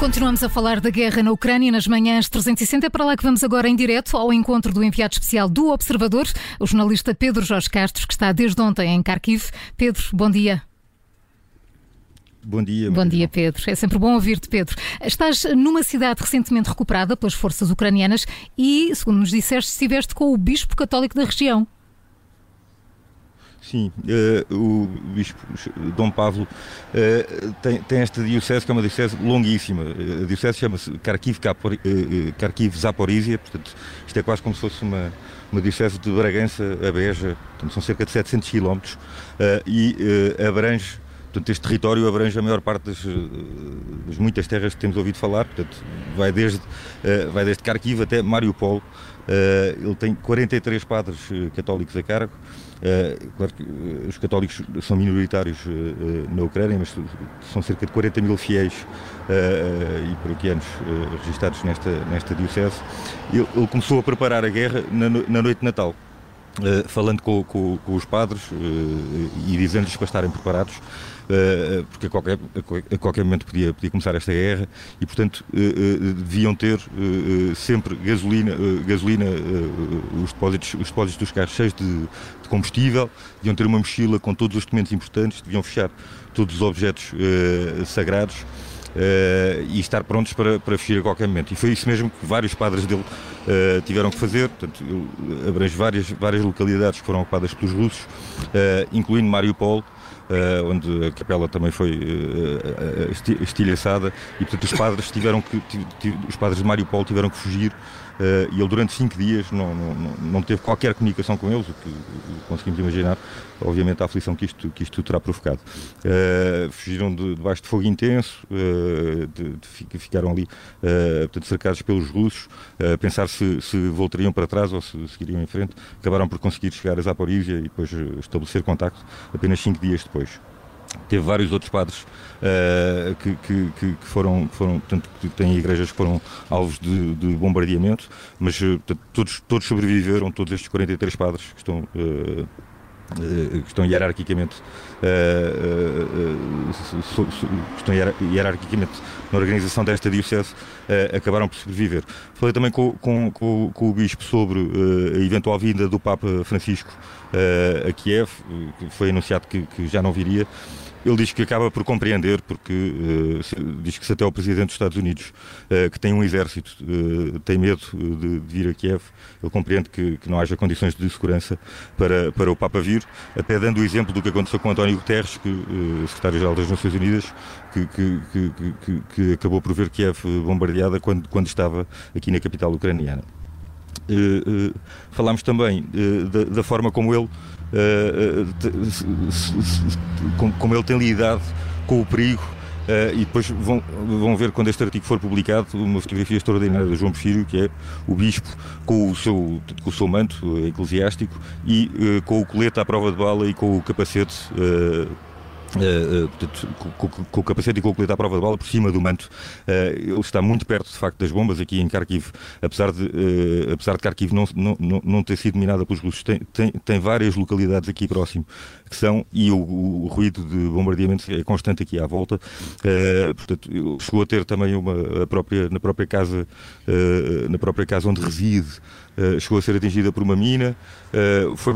Continuamos a falar da guerra na Ucrânia nas manhãs 360. É para lá que vamos agora em direto ao encontro do enviado especial do Observador, o jornalista Pedro Jorge Castro, que está desde ontem em Kharkiv. Pedro, bom dia. Bom dia. Bom dia, Pedro. É sempre bom ouvir-te, Pedro. Estás numa cidade recentemente recuperada pelas forças ucranianas e, segundo nos disseste, estiveste com o bispo católico da região. Sim, uh, o Bispo Dom Pablo uh, tem, tem, esta diocese que é uma diocese longuíssima. A diocese chama-se uh, Kharkiv portanto, isto é quase como se fosse uma, uma diocese de Bragança a Beja, portanto, são cerca de 700 km e abrange, portanto, este território abrange a maior parte das, das, muitas terras que temos ouvido falar, portanto, vai desde, vai desde Kharkiv até Mariupol. Ele tem 43 padres católicos a cargo. Eh, claro que eh, os católicos são minoritários eh, na Ucrânia, mas são cerca de 40 mil fiéis e paroquianos registados nesta, nesta diocese. Ele, começou a preparar a guerra na noite de Natal. Uh, falando com, com, com, os padres uh, e dizendo-lhes para estarem preparados, uh, porque a qualquer, a qualquer momento podia, podia começar esta guerra e, portanto, deviam ter sempre gasolina, gasolina os, depósitos, os depósitos dos carros cheios de, de, combustível, deviam ter uma mochila com todos os documentos importantes, deviam fechar todos os objetos sagrados uh, e estar prontos para, para fugir a qualquer momento. E foi isso mesmo que vários padres dele uh, tiveram que fazer. Portanto, abrange várias, várias localidades que foram ocupadas pelos russos, uh, incluindo Mariupol. Uh, onde a capela também foi uh, estilhaçada e portanto os padres tiveram que os padres de Mariupol tiveram que fugir e ele durante cinco dias não, não, não teve qualquer comunicação com eles, o que conseguimos imaginar, obviamente, a aflição que isto, que isto terá provocado. Uh, fugiram de, debaixo de fogo intenso, uh, de, de, ficaram ali portanto, cercados pelos russos, pensar se, se voltariam para trás ou se seguiriam em frente. Acabaram por conseguir chegar a Zaporizhia e depois estabelecer contacto apenas cinco dias depois teve vários outros padres uh, que, que, que, foram, foram portanto, que têm igrejas que foram alvos de, de bombardeamento, mas uh, todos, todos sobreviveram, todos estes 43 padres que estão. Uh, que estão hierarquicamente estão hierarquicamente na organização desta diocese acabaram por sobreviver. Falei também com, com, com, com o Bispo sobre a eventual vinda do Papa Francisco a Kiev, que foi anunciado que, que já não viria. Ele diz que acaba por compreender, porque uh, diz que se até o Presidente dos Estados Unidos, uh, que tem um exército, uh, tem medo de, de, vir a Kiev, ele compreende que, que, não haja condições de segurança para, para o Papa vir, até dando o exemplo do que aconteceu com António Guterres, que, secretário-geral das Nações Unidas, que, que, que, acabou por ver Kiev bombardeada quando, quando estava aqui na capital ucraniana. Falámos também da, da forma como ele como ele tem lidado com o perigo. Uh, e depois vão, vão ver quando este artigo for publicado uma fotografia extraordinária de João Porfírio, que é o bispo com o seu, com o seu manto eclesiástico e uh, com o colete à prova de bala e com o capacete uh, Uh, portanto, com, o capacete e com o colete à prova de bala por cima do manto. Uh, ele está muito perto, de facto, das bombas aqui em Kharkiv, apesar de, apesar de Kharkiv não, não, não ter sido minada pelos russos. Tem, tem, tem várias localidades aqui próximo que são, e o, o, ruído de bombardeamento é constante aqui à volta. portanto, chegou a ter também uma, própria, na própria casa, na própria casa onde reside, chegou a ser atingida por uma mina. foi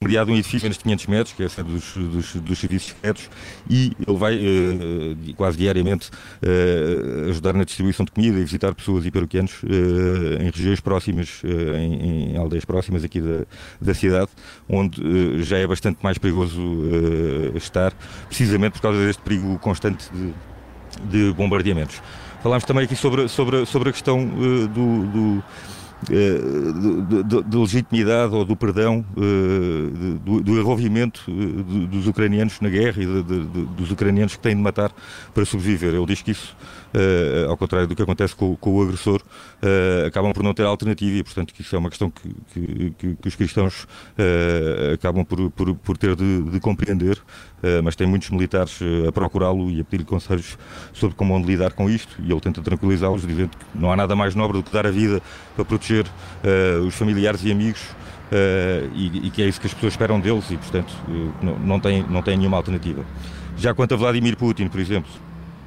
mediado um edifício menos de 500 metros, que é a sede dos, dos, dos serviços secretos, e ele vai uh, quase diariamente uh, ajudar na distribuição de comida e visitar pessoas e peruquianos uh, em regiões próximas, em, em, aldeias próximas aqui da, da cidade, onde já é bastante mais perigoso estar, precisamente por causa deste perigo constante de, de bombardeamentos. Falámos também aqui sobre, sobre, sobre a questão do, do eh, de, legitimidade ou do perdão, eh, do, do envolvimento eh, dos ucranianos na guerra e dos ucranianos que têm de matar para sobreviver. Ele diz que isso, ao contrário do que acontece com, com o agressor, acabam por não ter alternativa e, portanto, que isso é uma questão que, que, que os cristãos acabam por, por, por ter de, de compreender, mas tem muitos militares a procurá-lo e a pedir-lhe conselhos sobre como lidar com isto e ele tenta tranquilizá-los, dizendo que não há nada mais nobre do que dar a vida para proteger os familiares e amigos uh, e, e, que é isso que as pessoas esperam deles e, portanto, não, não, tem, não tem nenhuma alternativa. Já quanto a Vladimir Putin, por exemplo,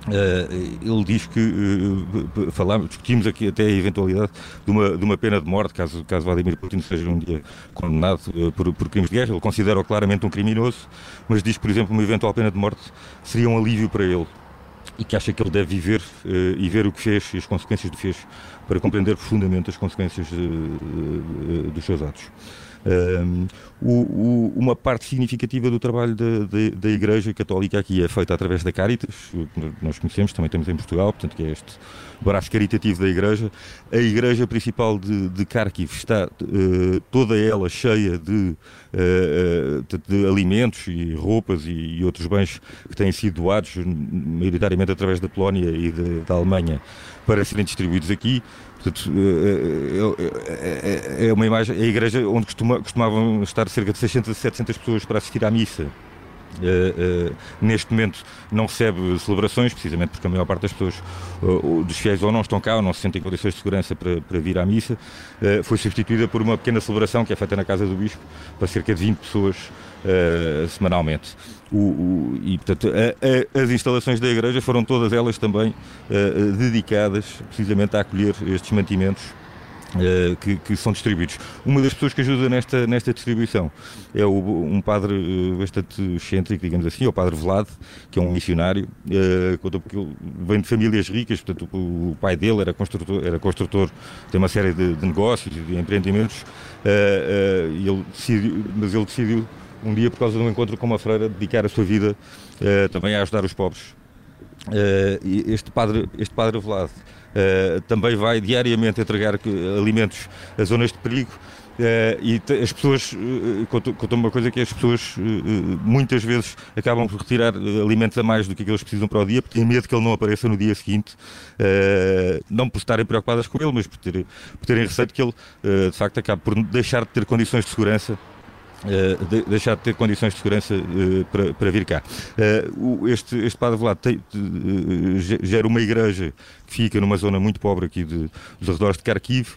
ele diz que uh, falámos, discutimos aqui até a eventualidade de uma, de uma pena de morte, caso, caso Vladimir Putin seja um dia condenado por, por crimes de guerra. Ele considera-o claramente um criminoso, mas diz por exemplo, uma eventual pena de morte seria um alívio para ele e que acha que ele deve viver e ver o que fez e as consequências do que fez para compreender profundamente as consequências dos seus atos. Um, o, o, uma parte significativa do trabalho da Igreja Católica aqui é feita através da Caritas, nós conhecemos, também temos em Portugal, portanto, que é este braço caritativo da Igreja. A Igreja principal de, de Kharkiv está uh, toda ela cheia de, uh, de, alimentos e roupas e, e, outros bens que têm sido doados, maioritariamente através da Polónia e de, da Alemanha, para serem distribuídos aqui. Portanto, é, é, é, uma imagem, é a igreja onde costuma, costumavam estar cerca de 600 a 700 pessoas para assistir à missa. Uh, uh, neste momento não recebe celebrações, precisamente porque a maior parte das pessoas, uh, dos fiéis ou não estão cá ou não se sentem em condições de segurança para, para vir à missa. foi substituída por uma pequena celebração que é feita na casa do Bispo para cerca de 20 pessoas semanalmente. O, o, e, portanto, a, a, as instalações da igreja foram todas elas também dedicadas precisamente a acolher estes mantimentos que, que, são distribuídos. Uma das pessoas que ajuda nesta, nesta distribuição é o, um padre uh, bastante excêntrico, digamos assim, é o padre Vlad, que é um missionário, uh, porque ele vem de famílias ricas, portanto o, pai dele era construtor, era construtor tem uma série de, de negócios, de empreendimentos, ele decidiu, mas ele decidiu um dia, por causa de um encontro com uma freira, dedicar a sua vida também a ajudar os pobres. este padre, este padre Vlad Uh, também vai diariamente entregar alimentos a zonas de perigo. Uh, e as pessoas, uh, contou uma coisa que as pessoas uh, muitas vezes acabam por retirar alimentos a mais do que eles precisam para o dia, porque têm medo que ele não apareça no dia seguinte, não por estarem preocupadas com ele, mas por, ter, por terem receio que ele de facto acabe por deixar de ter condições de segurança Uh, de, deixar de ter condições de segurança uh, para, para, vir cá. Uh, este, este Padre Vlad tem, gera uma igreja que fica numa zona muito pobre aqui de, dos arredores de Kharkiv,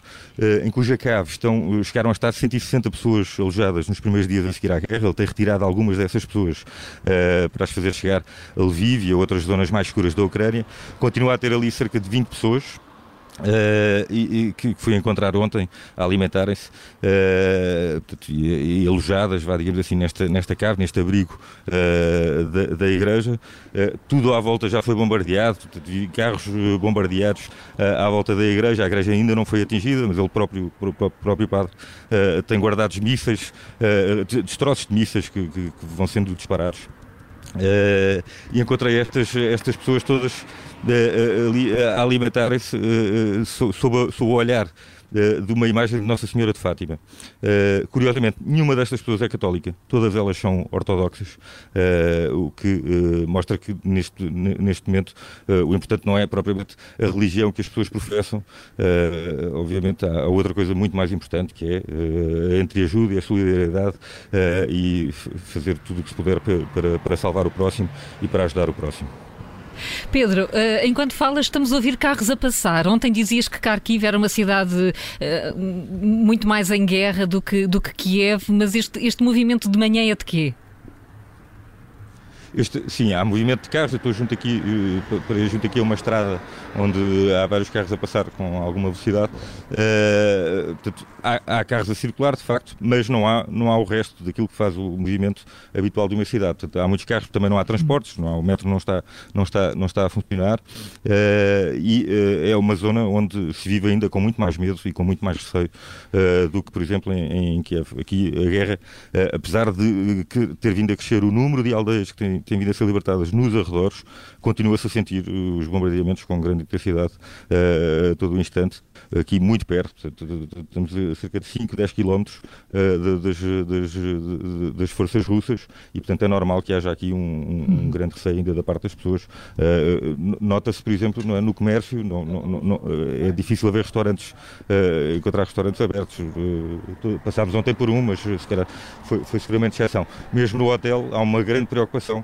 em cuja cave estão, chegaram a estar 160 pessoas alojadas nos primeiros dias a seguir à guerra. Ele tem retirado algumas dessas pessoas para as fazer chegar a Lviv e a outras zonas mais escuras da Ucrânia. Continua a ter ali cerca de 20 pessoas Uh, e, e, que fui encontrar ontem a alimentarem-se uh, e, e, alojadas, vá, digamos assim, nesta, nesta cave, neste abrigo uh, da, da, igreja. tudo à volta já foi bombardeado, carros bombardeados à volta da igreja. A igreja ainda não foi atingida, mas ele próprio, o próprio padre tem guardados mísseis, destroços de mísseis que, que, que vão sendo disparados. Uh, e encontrei estas, estas pessoas todas uh, a alimentarem-se uh, sob, sob o olhar de uma imagem de Nossa Senhora de Fátima. Uh, curiosamente, nenhuma destas pessoas é católica, todas elas são ortodoxas, uh, o que mostra que neste, neste momento o importante não é propriamente a religião que as pessoas professam, obviamente há outra coisa muito mais importante que é a entreajuda e a solidariedade e fazer tudo o que se puder para, para, para salvar o próximo e para ajudar o próximo. Pedro, uh, enquanto falas, estamos a ouvir carros a passar. Ontem dizias que Kharkiv era uma cidade uh, muito mais em guerra do que, do que Kiev, mas este, este movimento de manhã é de quê? Este, sim, há movimento de carros. Eu estou junto aqui, uh, junto aqui a uma estrada onde há vários carros a passar com alguma velocidade. Uh, portanto, há, há, carros a circular, de facto, mas não há, não há o resto daquilo que faz o movimento habitual de uma cidade. Portanto, há muitos carros, também não há transportes, não há, o metro não está, não está, não está a funcionar. Uh, e é uma zona onde se vive ainda com muito mais medo e com muito mais receio do que, por exemplo, em, em Kiev. Aqui a guerra, apesar de ter vindo a crescer o número de aldeias que têm têm vindo a ser libertadas nos arredores, continua-se a sentir os bombardeamentos com grande intensidade uh, a todo o instante, aqui muito perto, estamos a cerca de 5, 10 quilómetros uh, das, das, das, forças russas e, portanto, é normal que haja aqui um, um, um grande receio ainda da parte das pessoas. Uh, Nota-se, por exemplo, no, no comércio, não, não, não, é difícil haver restaurantes, encontrar restaurantes abertos. passámos ontem por um, mas se calhar foi, foi seguramente exceção. Mesmo no hotel há uma grande preocupação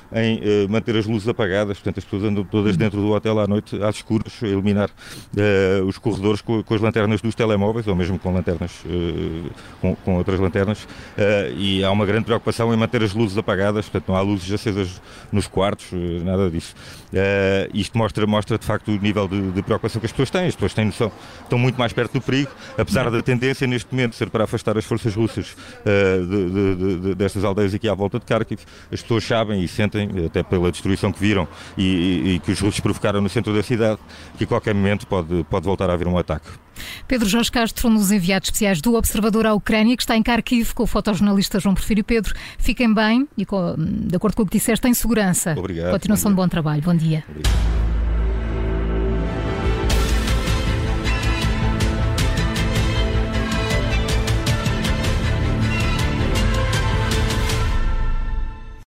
em uh, manter as luzes apagadas, portanto as pessoas andam todas dentro do hotel à noite, às escuras, a iluminar uh, os corredores com, com, as lanternas dos telemóveis, ou mesmo com lanternas, uh, com, com, outras lanternas, e há uma grande preocupação em manter as luzes apagadas, portanto não há luzes acesas nos quartos, nada disso. isto mostra, mostra de facto o nível de, de, preocupação que as pessoas têm, as pessoas têm noção, estão muito mais perto do perigo, apesar da tendência neste momento ser para afastar as forças russas de, de, destas aldeias aqui à volta de Kharkiv, as pessoas sabem e sentem, até pela destruição que viram e, e, e, que os russos provocaram no centro da cidade, que a qualquer momento pode, pode voltar a haver um ataque. Pedro Jorge Castro, um dos enviados especiais do Observador à Ucrânia, que está em Kharkiv com o fotojornalista João Porfírio Pedro. Fiquem bem e, com, de acordo com o que disseste, em segurança. Obrigado. Continuação de bom trabalho. Bom dia. Obrigado.